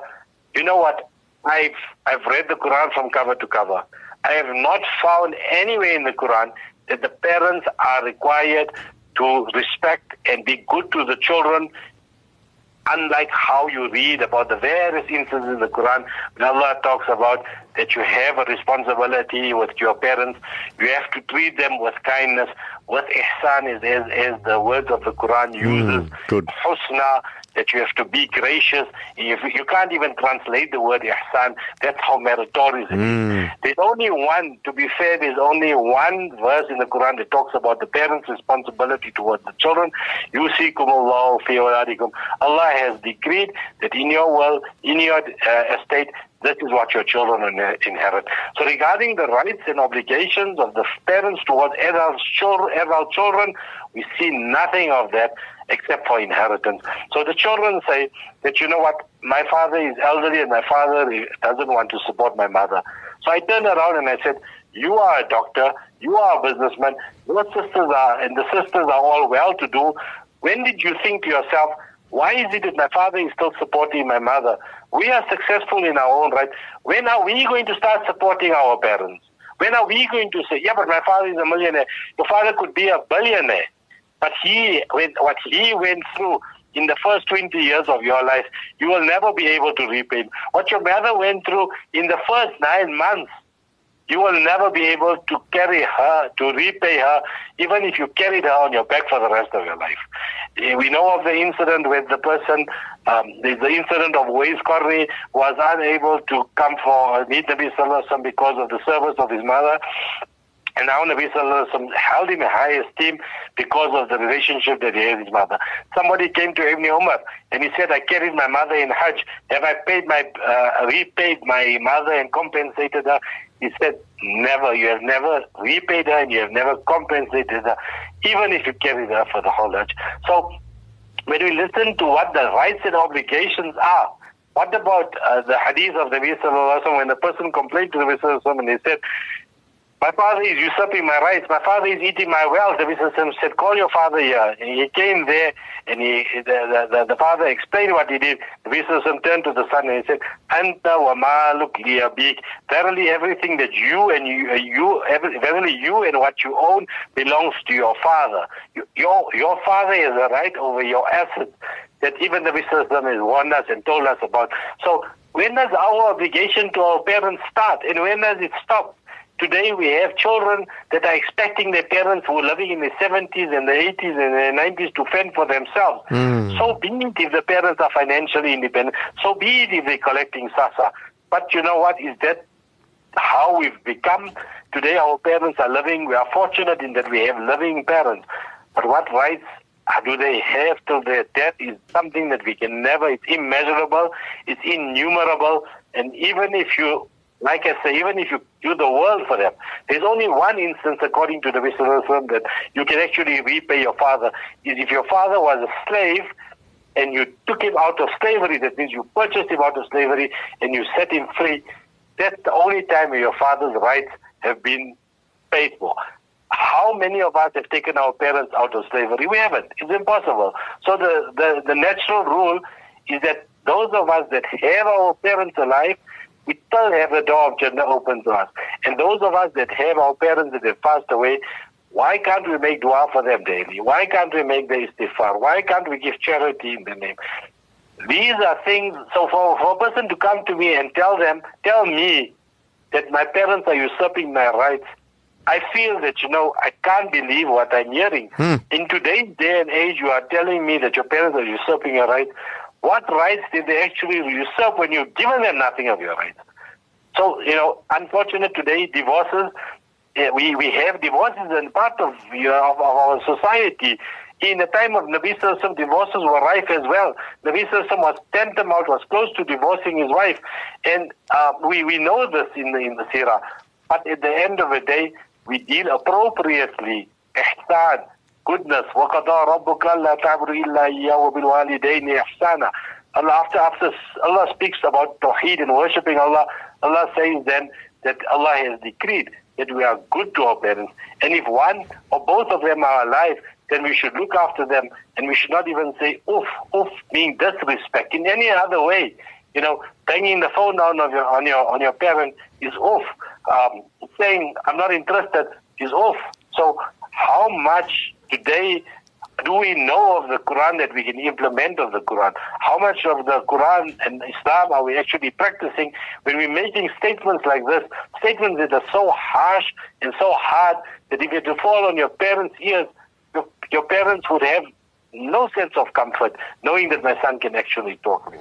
You know what? I've, I've read the Quran from cover to cover. I have not found anywhere in the Quran that the parents are required to respect and be good to the children unlike how you read about the various instances in the Quran, when Allah talks about that you have a responsibility with your parents, you have to treat them with kindness. With ihsan is as, as the words of the Quran uses. Mm, good. Husna, that you have to be gracious. If you can't even translate the word ihsan, that's how meritorious it is. Mm. There's only one, to be fair, there's only one verse in the Quran that talks about the parents' responsibility towards the children. Fi awladikum. Allah has decreed that in your world, in your uh, estate, this is what your children inherit. So regarding the rights and obligations of the parents towards adult children we see nothing of that except for inheritance. So the children say that, you know what, my father is elderly and my father doesn't want to support my mother. So I turned around and I said, you are a doctor, you are a businessman, your sisters are, and the sisters are all well to do. When did you think to yourself, why is it that my father is still supporting my mother? We are successful in our own right. When are we going to start supporting our parents? When are we going to say, yeah, but my father is a millionaire. Your father could be a billionaire. But he, what he went through in the first 20 years of your life, you will never be able to repay. him. What your mother went through in the first nine months, you will never be able to carry her, to repay her, even if you carried her on your back for the rest of your life. Eh, we know of the incident with the person, um, the, the incident of Uwais Qarni was unable to come for meet Nabi Sallallahu because of the service of his mother. And now Nabi Sallallahu held him in high esteem because of the relationship that he had with his mother. Somebody came to Ibn Umar and he said, I carried my mother in Hajj. Have I paid my, uh, repaid my mother and compensated her? He said, never. You have never repaid her and you have never compensated her, even if you carried her for the whole Hajj. So when we listen to what the rights and obligations are, what about uh, the hadith of the Nabi Sallallahu when the person complained to the Nabi Sallallahu and he said, my father is usurping my rights. My father is eating my wealth. The Prophet said, call your father here. And he came there and he, the, the, the father explained what he did. The Prophet turned to the son and he said, Anta wa maluk liyabik. Verily everything that you and you, uh, you verily you and what you own belongs to your father. You, your, your father has a right over your assets that even the Prophet has warned us and told us about. So when does our obligation to our parents start and when does it stop? Today we have children that are expecting their parents who are living in the 70s and the 80s and the 90s to fend for themselves. Mm. So be it if the parents are financially independent. So be it if they're collecting SASSA. But you know what? Is that how we've become? Today our parents are living. We are fortunate in that we have living parents. But what rights do they have till their death is something that we can never, it's immeasurable, it's innumerable, and even if you, like I say, even if you do the world for them, there's only one instance according to the Muslim that you can actually repay your father, is if your father was a slave and you took him out of slavery, that means you purchased him out of slavery and you set him free, that's the only time your father's rights have been paid for. How many of us have taken our parents out of slavery? We haven't. It's impossible. So the, the, the natural rule is that those of us that have our parents alive, we still have the door of Jannah open to us. And those of us that have our parents that have passed away, why can't we make dua for them daily? Why can't we make the istighfar? Why can't we give charity in the name? These are things, so for, for a person to come to me and tell them, tell me that my parents are usurping my rights, I feel that, you know, I can't believe what I'm hearing. Hmm. In today's day and age, you are telling me that your parents are usurping your rights. What rights did they actually usurp when you've given them nothing of your rights? So, you know, unfortunate today, divorces, we, we have divorces and part of, you know, of, our society. In the time of Nabi Sallallahu divorces were rife as well. Nabi Sallallahu was tantamount, was close to divorcing his wife. And uh, we, we know this in the, in the seerah. But at the end of the day, we deal appropriately. Ihsan, goodness. وَقَضَى رَبُّكَ لَا تَعْبُدُ إِلَّا إِيَّهُ وَبِالْوَالِدَيْنِ إِحْسَانًا Allah, after, after Allah speaks about Tawheed and worshipping Allah, Allah says then that Allah has decreed that we are good to our parents. And if one or both of them are alive, then we should look after them and we should not even say oof, oof, being disrespect in any other way. You know, banging the phone down on your on your on your parent is off. Um, saying I'm not interested is off. So how much today do we know of the Quran that we can implement of the Quran? How much of the Quran and Islam are we actually practicing when we're making statements like this? Statements that are so harsh and so hard that if you to fall on your parents' ears, your, your parents would have no sense of comfort knowing that my son can actually talk.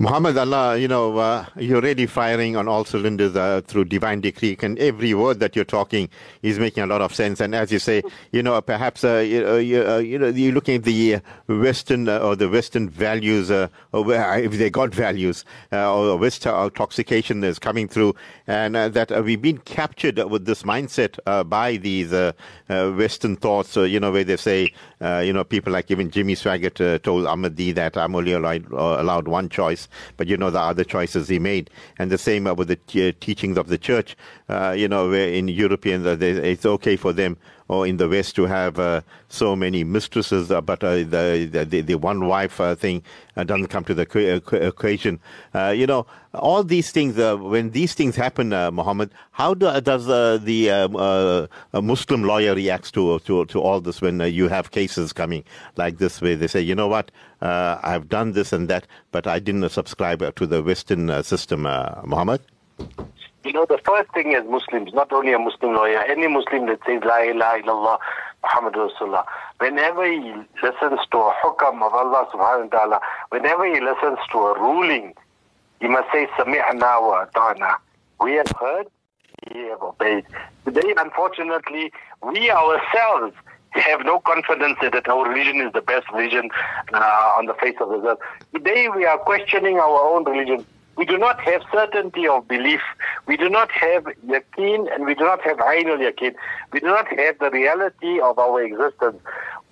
Muhammad Allah, you know, uh, you're really firing on all cylinders uh, through divine decree, and every word that you're talking is making a lot of sense. And as you say, you know, perhaps uh, you, uh, you, uh, you, know you're looking at the Western uh, or the Western values, or if they got values, or Western intoxication is coming through, and that we've been captured with this mindset by these Western thoughts. you know, where they say, you know, people like even Jimmy Swaggart told Ahmed Deedat that I'm only allowed, allowed one choice but you know the other choices he made. And the same with the uh, teachings of the church. Uh, you know, in Europeans, uh, it's okay for them or in the West to have uh, so many mistresses, uh, but uh, the, the, the one wife uh, thing uh, doesn't come to the equation. Uh, you know, all these things. Uh, when these things happen, Muhammad, how do, does the um, Muslim lawyer reacts to to to all this when you have cases coming like this, where they say, you know what, I've done this and that, but I didn't subscribe to the Western system, Muhammad? You know, the first thing as Muslims, not only a Muslim lawyer, any Muslim that says La ilaha illallah Muhammad Rasulullah, whenever he listens to a hukam of Allah subhanahu wa ta'ala, whenever he listens to a ruling, he must say Sami'na wa ata'na. We have heard, we have obeyed. Today, unfortunately, we ourselves have no confidence that our religion is the best religion uh, on the face of the earth. Today, we are questioning our own religion. We do not have certainty of belief. We do not have yaqeen and we do not have ainul yaqeen. We do not have the reality of our existence.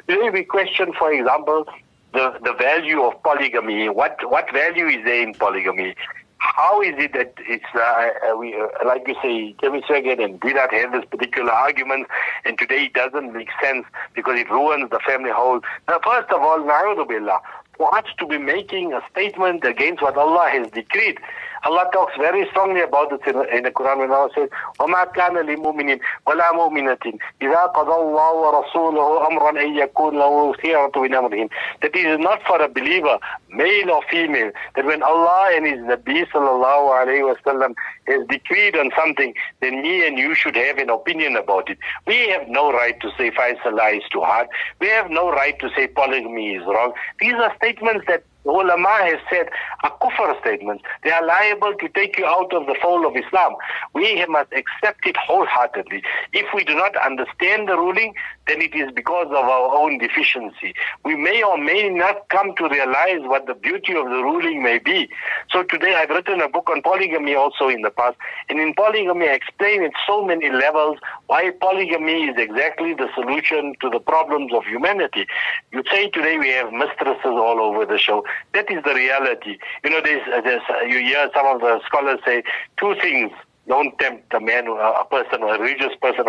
Today we question, for example, the, the value of polygamy. What, what value is there in polygamy? How is it that it's, uh, uh we, uh, like you say, Jimmy Swaggart and not have this particular argument, and today it doesn't make sense because it ruins the family whole. Now, first of all, billah, us to be making a statement against what Allah has decreed. Allah talks very strongly about it in, in the Quran when Allah says, وَمَا كَانَ لِمُؤْمِنٍ وَلَا مُؤْمِنَةٍ إِذَا قَضَى اللَّهُ وَرَسُولُهُ أَمْرًا أَن يَكُونَ لَهُ خِيَرَةُ مِنْ أَمْرِهِمْ That it is not for a believer, male or female, that when Allah and His Nabi sallallahu alayhi wasallam has decreed on something, then me and you should have an opinion about it. We have no right to say Faisala is too hard. We have no right to say polygamy is wrong. These are statements that the ulama has said a kufr statement. They are liable to take you out of the fold of Islam. We must accept it wholeheartedly. If we do not understand the ruling, then it is because of our own deficiency. We may or may not come to realize what the beauty of the ruling may be. So today I've written a book on polygamy also in the past. And in polygamy I explain at so many levels why polygamy is exactly the solution to the problems of humanity. You say today we have mistresses all over the show. That is the reality. You know, there's, there's, you hear some of the scholars say two things don't tempt a man, a person, or a religious person.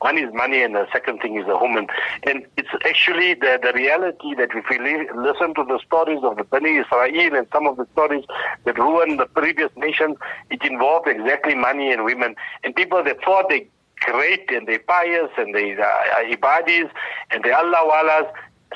One is money, and the second thing is a woman. And it's actually the, the reality that if we listen to the stories of the Bani Israel and some of the stories that ruined the previous nations, it involved exactly money and women. And people that thought they great and they pious and they uh, ibadis and they Allah walas,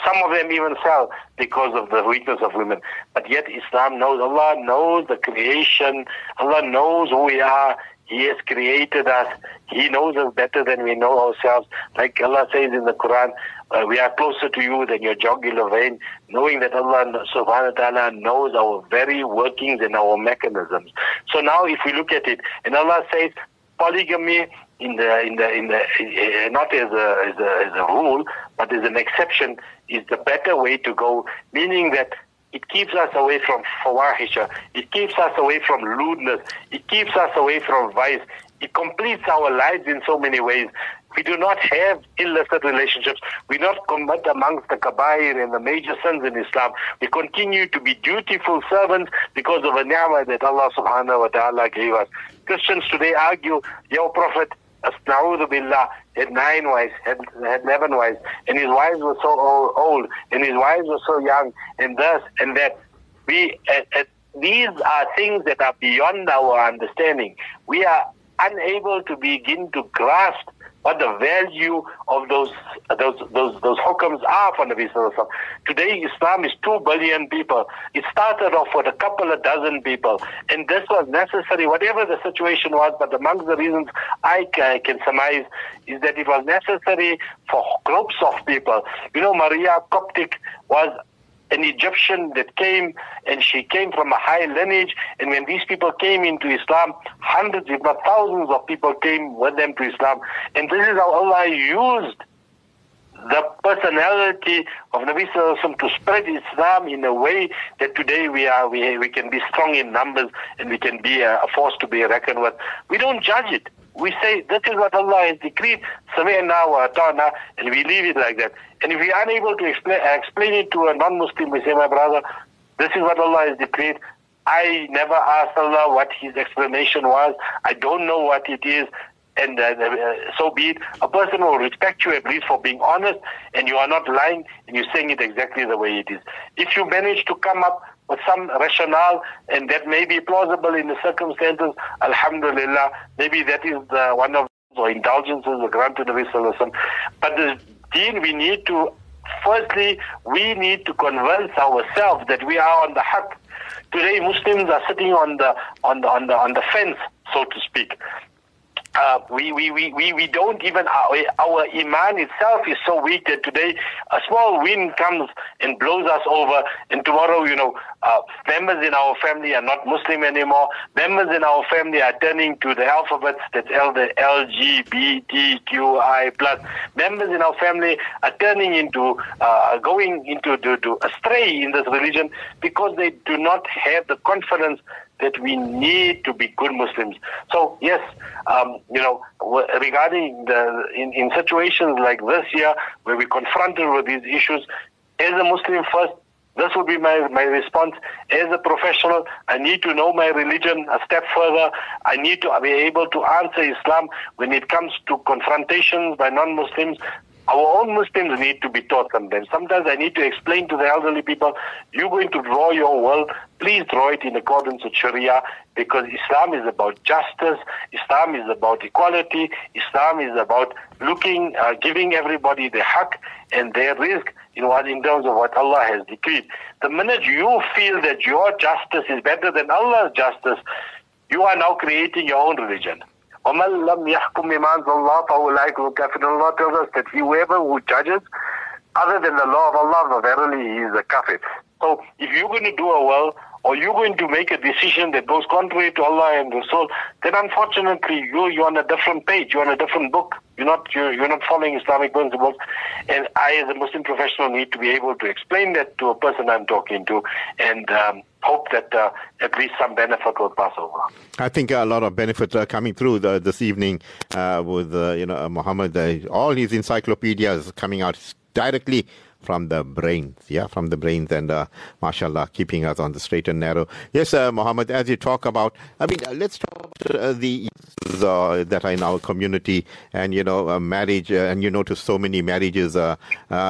some of them even fell because of the weakness of women. But yet Islam knows, Allah knows the creation, Allah knows who we are, he has created us. He knows us better than we know ourselves. Like Allah says in the Quran, uh, we are closer to you than your jugular vein, knowing that Allah subhanahu wa ta'ala knows our very workings and our mechanisms. So now if we look at it, and Allah says polygamy in the in the in the uh, not as a, as a as a rule, but as an exception is the better way to go, meaning that it keeps us away from fawahisha. It keeps us away from lewdness. It keeps us away from vice. It completes our lives in so many ways. We do not have illicit relationships. We do not commit amongst the kabair and the major sins in Islam. We continue to be dutiful servants because of a ni'mah that Allah subhanahu wa ta'ala gave us. Christians today argue, your Prophet Astaghfirullah billah, had nine wives, had, had eleven wives, and his wives were so old, and his wives were so young, and thus and that. We, uh, uh, these are things that are beyond our understanding. We are unable to begin to grasp what the value of those those those those hukams are for Nabi Sallallahu Today Islam is two billion people. It started off with a couple of dozen people, and this was necessary, whatever the situation was. But among the reasons I can surmise is that it was necessary for groups of people. You know, Maria Coptic was an Egyptian that came and she came from a high lineage. And when these people came into Islam, hundreds, if not thousands of people came with them to Islam. And this is how Allah used the personality of Nabi Sallallahu to spread Islam in a way that today we are we, we can be strong in numbers and we can be a, a force to be reckoned with. We don't judge it we say this is what Allah has decreed, sami'na wa ata'na, and we leave it like that. And if we are unable to explain, explain it to a non-Muslim, we say, my brother, this is what Allah has decreed. I never asked Allah what His explanation was. I don't know what it is. And uh, uh, so be it. A person will respect you at least for being honest, and you are not lying, and you're saying it exactly the way it is. If you manage to come up with some rationale, and that may be plausible in the circumstances, Alhamdulillah, maybe that is the, one of the indulgences granted to Nabi Sallallahu But the deen, we need to, firstly, we need to convince ourselves that we are on the haq. Today, Muslims are sitting on the on the on the on the fence, so to speak uh, we, we, we, we, we don't even, our, our iman itself is so weak that today a small wind comes and blows us over, and tomorrow, you know, uh, members in our family are not Muslim anymore. Members in our family are turning to the alphabets that's L, the LGBTQI plus. Members in our family are turning into, uh, going into to, to astray in this religion because they do not have the confidence that we need to be good Muslims. So yes, um, you know, regarding the in, in situations like this year where we're confronted with these issues, as a Muslim first, this would be my, my response. As a professional, I need to know my religion a step further. I need to be able to answer Islam when it comes to confrontations by non-Muslims. Our own Muslims need to be taught sometimes. Sometimes I need to explain to the elderly people, you're going to draw your world, please draw it in accordance with Sharia because Islam is about justice, Islam is about equality, Islam is about looking, uh, giving everybody the haq and their risk in, what, in terms of what Allah has decreed. The minute you feel that your justice is better than Allah's justice, you are now creating your own religion. وَمَنْ لَمْ يَحْكُمْ بِمَا أَنزَلَ اللَّهُ فَأُولَٰئِكَ هُمُ الْكَافِرُونَ Allah tells us that whoever who judges other than the law of Allah, verily he is a kafir. So if you're going to do a will, or you're going to make a decision that goes contrary to Allah and Rasul, then unfortunately you you're on a different page, you're on a different book. You're not you're, you're not following Islamic principles, and I, as a Muslim professional, need to be able to explain that to a person I'm talking to, and um, hope that uh, at least some benefit will pass over. I think a lot of benefit are coming through the, this evening uh, with uh, you know Muhammad. Uh, all his encyclopedias coming out directly from the brains, yeah, from the brains, and uh, mashallah, keeping us on the straight and narrow. Yes, uh, Muhammad, as you talk about, I mean, uh, let's talk uh, the uh, that are in our community, and you know, uh, marriage, and you notice so many marriages, uh,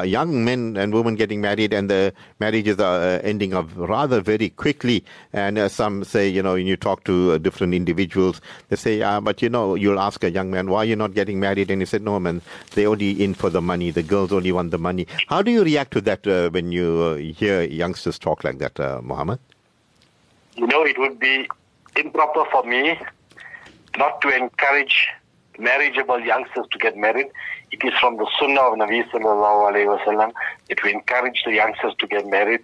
young men and women getting married, and the marriages are ending up rather very quickly. And some say, you know, when you talk to different individuals, they say, but you know, you'll ask a young man, why are you not getting married? And he said, no, man, they only in for the money. The girls only want the money. How do you react to that uh, when you uh, hear youngsters talk like that, uh, Muhammad? You know, it would be improper for me not to encourage marriageable youngsters to get married. It is from the Sunnah of Nabi Sallallahu Alaihi Wasallam that we encourage the youngsters to get married,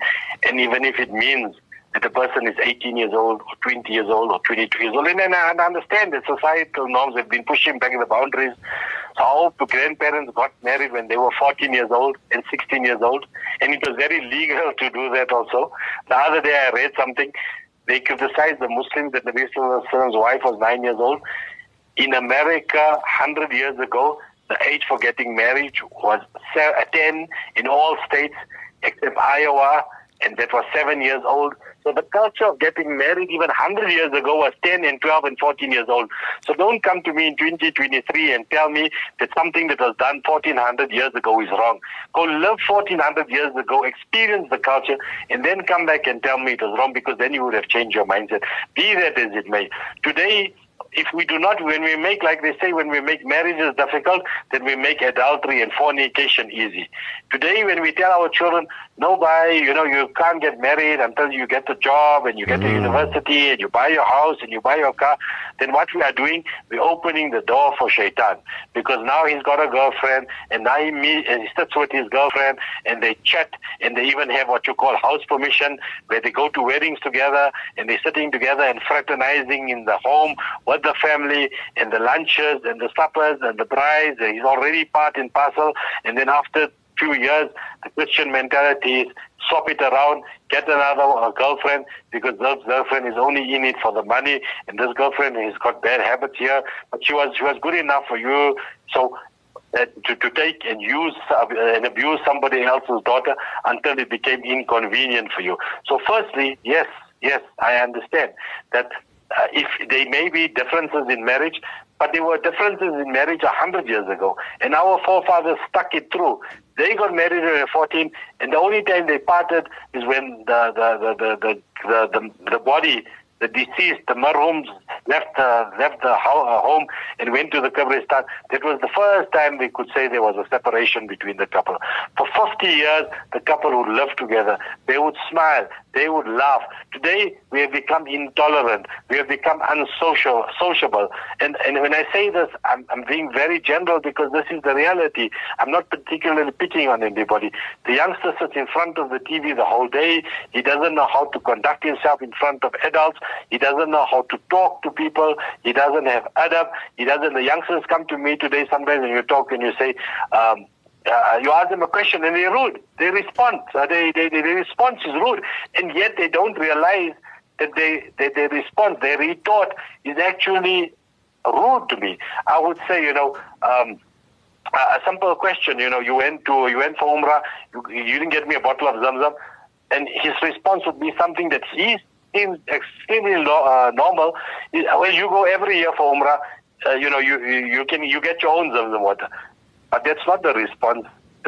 and even if it means that the person is 18 years old or 20 years old or 22 years old. And, and I understand that societal norms have been pushing back the boundaries. So our grandparents got married when they were 14 years old and 16 years old. And it was very legal to do that also. The other day I read something. They criticized the Muslims that Nabi Sallallahu wife was nine years old. In America, 100 years ago, the age for getting married was uh, 10 in all states except Iowa, and that was seven years old. So the culture of getting married even 100 years ago was 10 and 12 and 14 years old. So don't come to me in 2023 and tell me that something that was done 1400 years ago is wrong. Go live 1400 years ago, experience the culture, and then come back and tell me it was wrong because then you would have changed your mindset. Be that as it may. Today, if we do not, when we make, like they say, when we make marriages difficult, then we make adultery and fornication easy. Today, when we tell our children, nobody, you know, you can't get married until you get a job and you get mm. to university and you buy your house and you buy your car, then what we are doing, we're opening the door for shaitan. Because now he's got a girlfriend and now he, meet, and he sits with his girlfriend and they chat and they even have what you call house permission where they go to weddings together and they're sitting together and fraternizing in the home with the family and the lunches and the suppers and the brides. He's already part and parcel. And then after few years, the Christian mentality is swap it around, get another girlfriend because this girlfriend is only in it for the money, and this girlfriend has got bad habits here, but she was she was good enough for you. So uh, to, to take and use uh, and abuse somebody else's daughter until it became inconvenient for you. So, firstly, yes, yes, I understand that uh, if there may be differences in marriage, but there were differences in marriage a hundred years ago, and our forefathers stuck it through. They got married when they were 14, and the only time they parted is when the the the the the, the, the, the body the deceased, the marhums, left uh, left the uh, home and went to the Kabristan. That was the first time we could say there was a separation between the couple. For 50 years, the couple would live together. They would smile. They would laugh. Today, we have become intolerant. We have become unsocial, sociable. And, and when I say this, I'm, I'm being very general because this is the reality. I'm not particularly picking on anybody. The youngster sits in front of the TV the whole day. He doesn't know how to conduct himself in front of adults. He doesn't know how to talk to people. He doesn't have adab. He doesn't. The youngsters come to me today sometimes and you talk and you say, um, uh, you ask them a question and they're rude. They respond. Uh, they, they, they, their response is rude. And yet they don't realize that they, they, their response, their retort is actually rude to me. I would say, you know, um, a simple question, you know, you went to, you went for Umrah, you, you didn't get me a bottle of Zamzam, and his response would be something that he seems extremely lo- uh, normal. When you go every year for Umrah, uh, you know, you, you can, you get your own Zamzam water. But that's not the response.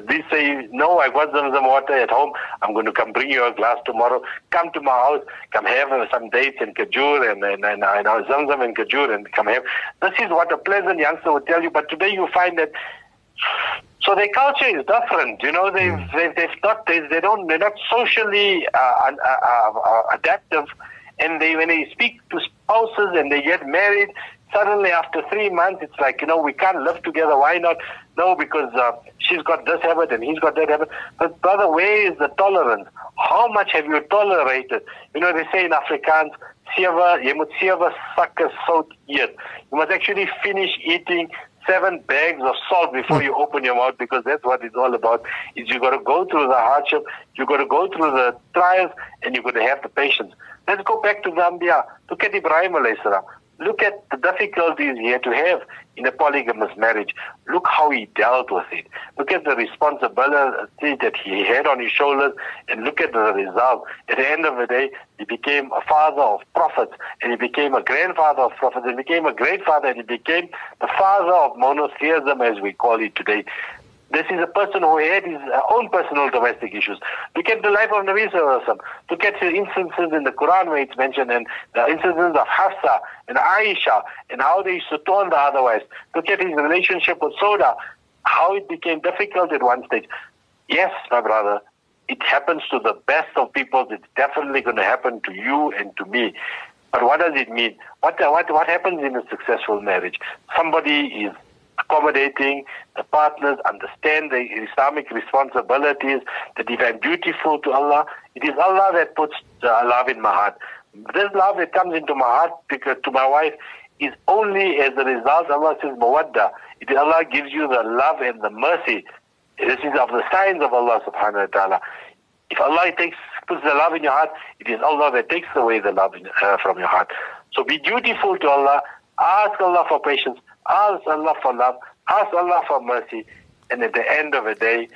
They say, no, I got some, some water at home. I'm going to come bring you a glass tomorrow. Come to my house. Come have some dates and kajur and, and, and, and zamzam and kajur and come have. This is what a pleasant youngster would tell you. But today you find that <sighs> so their culture is different. You know, they've, mm. they've, they've not, they, they don't, they're not socially uh, uh, uh, uh, adaptive. And they, when they speak to spouses and they get married, suddenly after three months, it's like, you know, we can't live together. Why not? No, because uh, she's got this habit and he's got that habit. But brother, where is the tolerance? How much have you tolerated? You know, they say in Afrikaans, moet sewe sakke sout eet. You must actually finish eating seven bags of salt before you open your mouth because that's what it's all about. Is you got to go through the hardship, you got to go through the trials, and you got to have the patience. Let's go back to Zambia. Look at Ibrahim alayhi. Look at the difficulties he had to have in a polygamous marriage. Look how he dealt with it. Look at the responsibility that he had on his shoulders and look at the result. At the end of the day, he became a father of prophets and he became a grandfather of prophets and became a great father and he became the father of monotheism as we call it today. This is a person who had his uh, own personal domestic issues. Look at the life of Nabi Sallallahu Look at the instances in the Quran where it's mentioned and the instances of Hafsa and Aisha and how they used to turn the other otherwise. Look at his relationship with Sawda, how it became difficult at one stage. Yes, my brother, it happens to the best of people. It's definitely going to happen to you and to me. But what does it mean? What, what, what happens in a successful marriage? Somebody is accommodating, the partners understand the Islamic responsibilities, that if I'm dutiful to Allah, it is Allah that puts uh, love in my heart. This love that comes into my heart because to my wife is only as a result, Allah says, mawadda. It is Allah gives you the love and the mercy. This is of the signs of Allah subhanahu wa ta'ala. If Allah takes, puts the love in your heart, it is Allah that takes away the love in, uh, from your heart. So be dutiful to Allah. Ask Allah for patience. Ask Allah for love. Ask Allah for mercy. And at the end of the day,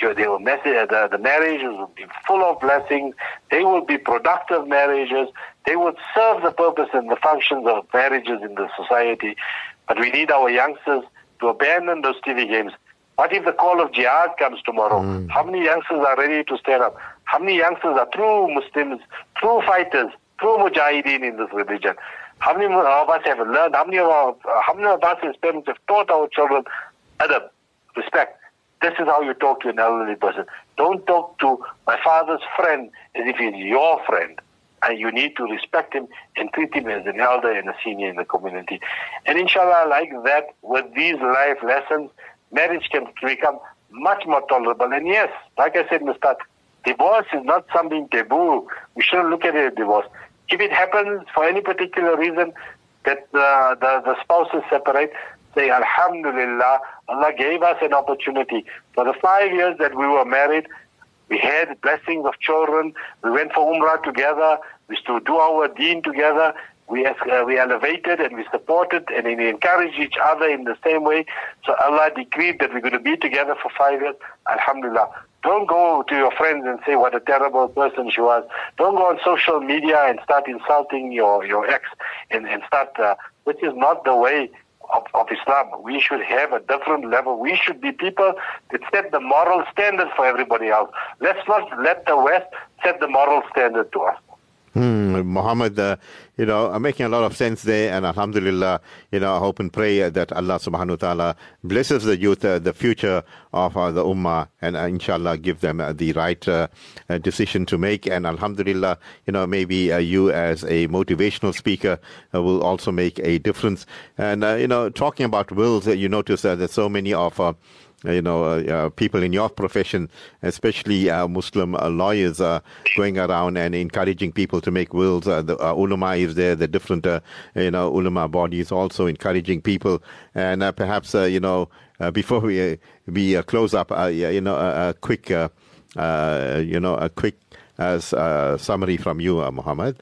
you, they will message, uh, the, the marriages will be full of blessings. They will be productive marriages. They will serve the purpose and the functions of marriages in the society. But we need our youngsters to abandon those TV games. What if the call of jihad comes tomorrow? Mm. How many youngsters are ready to stand up? How many youngsters are true Muslims, true fighters, true mujahideen in this religion? How many of us have learned? How many of our, how many of us as parents have taught our children adab, respect? This is how you talk to an elderly person. Don't talk to my father's friend as if he's your friend. And you need to respect him and treat him as an elder and a senior in the community. And inshallah, like that, with these life lessons, marriage can become much more tolerable. And yes, like I said start, divorce is not something taboo. We shouldn't look at it as divorce. If it happens for any particular reason that the, the, the spouses separate, say, Alhamdulillah, Allah gave us an opportunity. For the five years that we were married, we had blessings of children. We went for Umrah together. We used to do our deen together. We, uh, we elevated and we supported and we encouraged each other in the same way. So Allah decreed that we're going to be together for five years. Alhamdulillah. Don't go to your friends and say what a terrible person she was. Don't go on social media and start insulting your, your ex and, and start, uh, which is not the way of, of Islam. We should have a different level. We should be people that set the moral standard for everybody else. Let's not let the West set the moral standard to us. Hmm, Muhammad, uh, you know, I'm making a lot of sense there, and Alhamdulillah, you know, I hope and pray that Allah subhanahu wa ta'ala blesses the youth, uh, the future of uh, the Ummah, and uh, inshallah give them uh, the right uh, decision to make. And Alhamdulillah, you know, maybe you as a motivational speaker will also make a difference. And, you know, talking about wills, you notice that so many of Uh, you know, uh, uh, people in your profession, especially uh, Muslim uh, lawyers, are going around and encouraging people to make wills. Uh, the uh, ulama is there, the different, you know, ulama bodies also encouraging people. And perhaps, you know, before we we close up, you know, a quick, you know, a quick summary from you, Muhammad.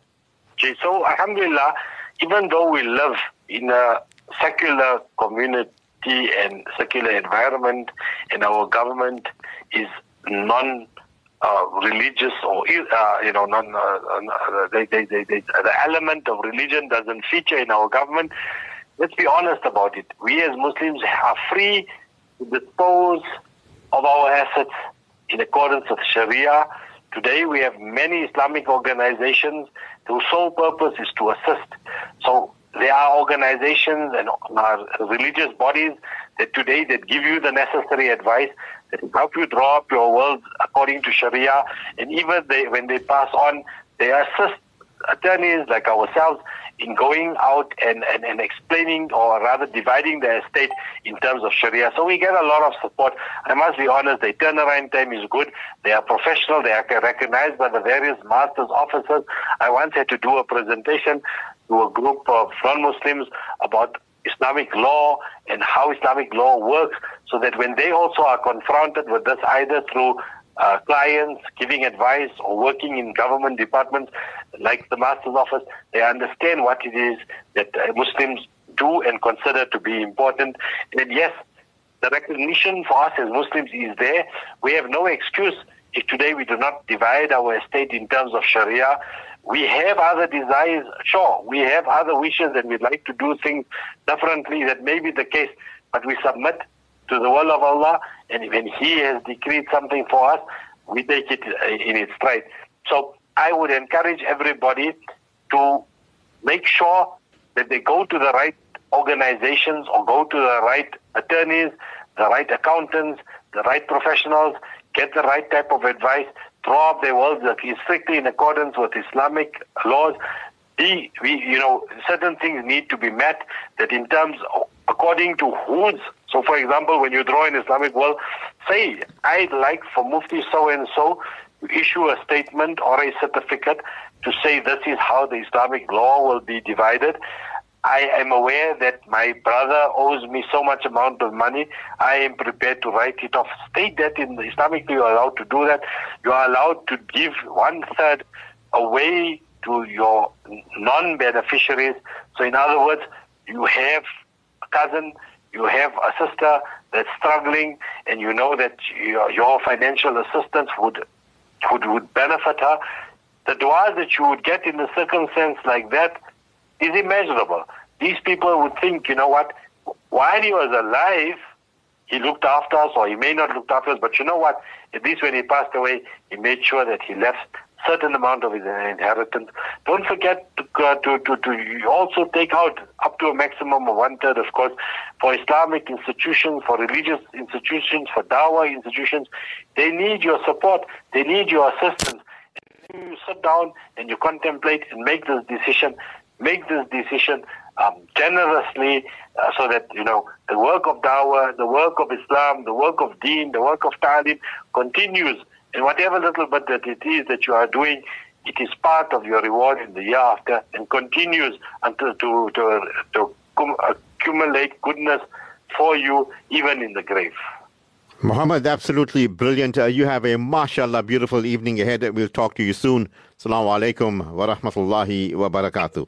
Okay, so Alhamdulillah, even though we live in a secular community, and secular environment, and our government is non. Uh, religious or uh, you know non uh, uh, they, they, they, the element of religion doesn't feature in our government. Let's be honest about it. We as muslims are free to dispose of our assets in accordance with sharia. Today we have many islamic organizations. Whose sole purpose is to assist. So there are organizations and religious bodies that today that give you the necessary advice that help you draw up your world according to Sharia, and even they, when they pass on, they assist attorneys like ourselves in going out and, and, and explaining or rather dividing the estate in terms of Sharia. So we get a lot of support. I must be honest, the turnaround time is good. They are professional. They are recognized by the various masters officers. I once had to do a presentation to a group of non-Muslims about Islamic law and how Islamic law works so that when they also are confronted with this either through uh, clients giving advice or working in government departments like the Master's Office, they understand what it is that uh, Muslims do and consider to be important. And yes, the recognition for us as Muslims is there. We have no excuse if today we do not divide our estate in terms of Sharia. We have other desires, sure, we have other wishes and we'd like to do things differently. That may be the case, but we submit to the will of Allah, and when He has decreed something for us, we take it in its stride. So I would encourage everybody to make sure that they go to the right organizations or go to the right attorneys, the right accountants, the right professionals, get the right type of advice, draw up their wills that is strictly in accordance with Islamic laws. we, you know, certain things need to be met that in terms of, according to whose so, for example, when you draw an Islamic will, say, I'd like for Mufti so and so to issue a statement or a certificate to say this is how the Islamic law will be divided. I am aware that my brother owes me so much amount of money. I am prepared to write it off. State that in Islamically you are allowed to do that. You are allowed to give one third away to your non-beneficiaries. So in other words, you have a cousin, you have a sister that's struggling and you know that your, financial assistance would, would, would benefit her, the dua that you would get in a circumstance like that is immeasurable. These people would think, you know what, while he was alive, he looked after us, or he may not look after us, but you know what? At least when he passed away, he made sure that he left certain amount of his inheritance. Don't forget to, uh, to, to, to also take out up to a maximum of one third, of course, for Islamic institutions, for religious institutions, for Dawah institutions. They need your support. They need your assistance. You sit down and you contemplate and make this decision. Make this decision um, generously uh, so that, you know, the work of Dawah, the work of Islam, the work of Deen, the work of Ta'lim continues and whatever little bit that it is that you are doing, it is part of your reward in the year after and continues until to, to, to accumulate goodness for you even in the grave. Muhammad, absolutely brilliant. Uh, you have a mashallah beautiful evening ahead. We'll talk to you soon. Assalamu alaikum wa rahmatullahi wa barakatuh.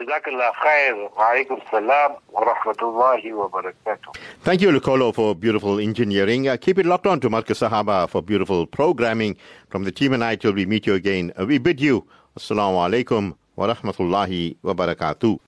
جزاك الله خير وعليكم السلام ورحمة الله وبركاته Thank you, Lucolo, for beautiful engineering. Uh, keep it locked on to Marcus Sahaba for beautiful programming. From the team and I till we meet you again, uh, we bid you Assalamu alaikum wa rahmatullahi wa barakatuh.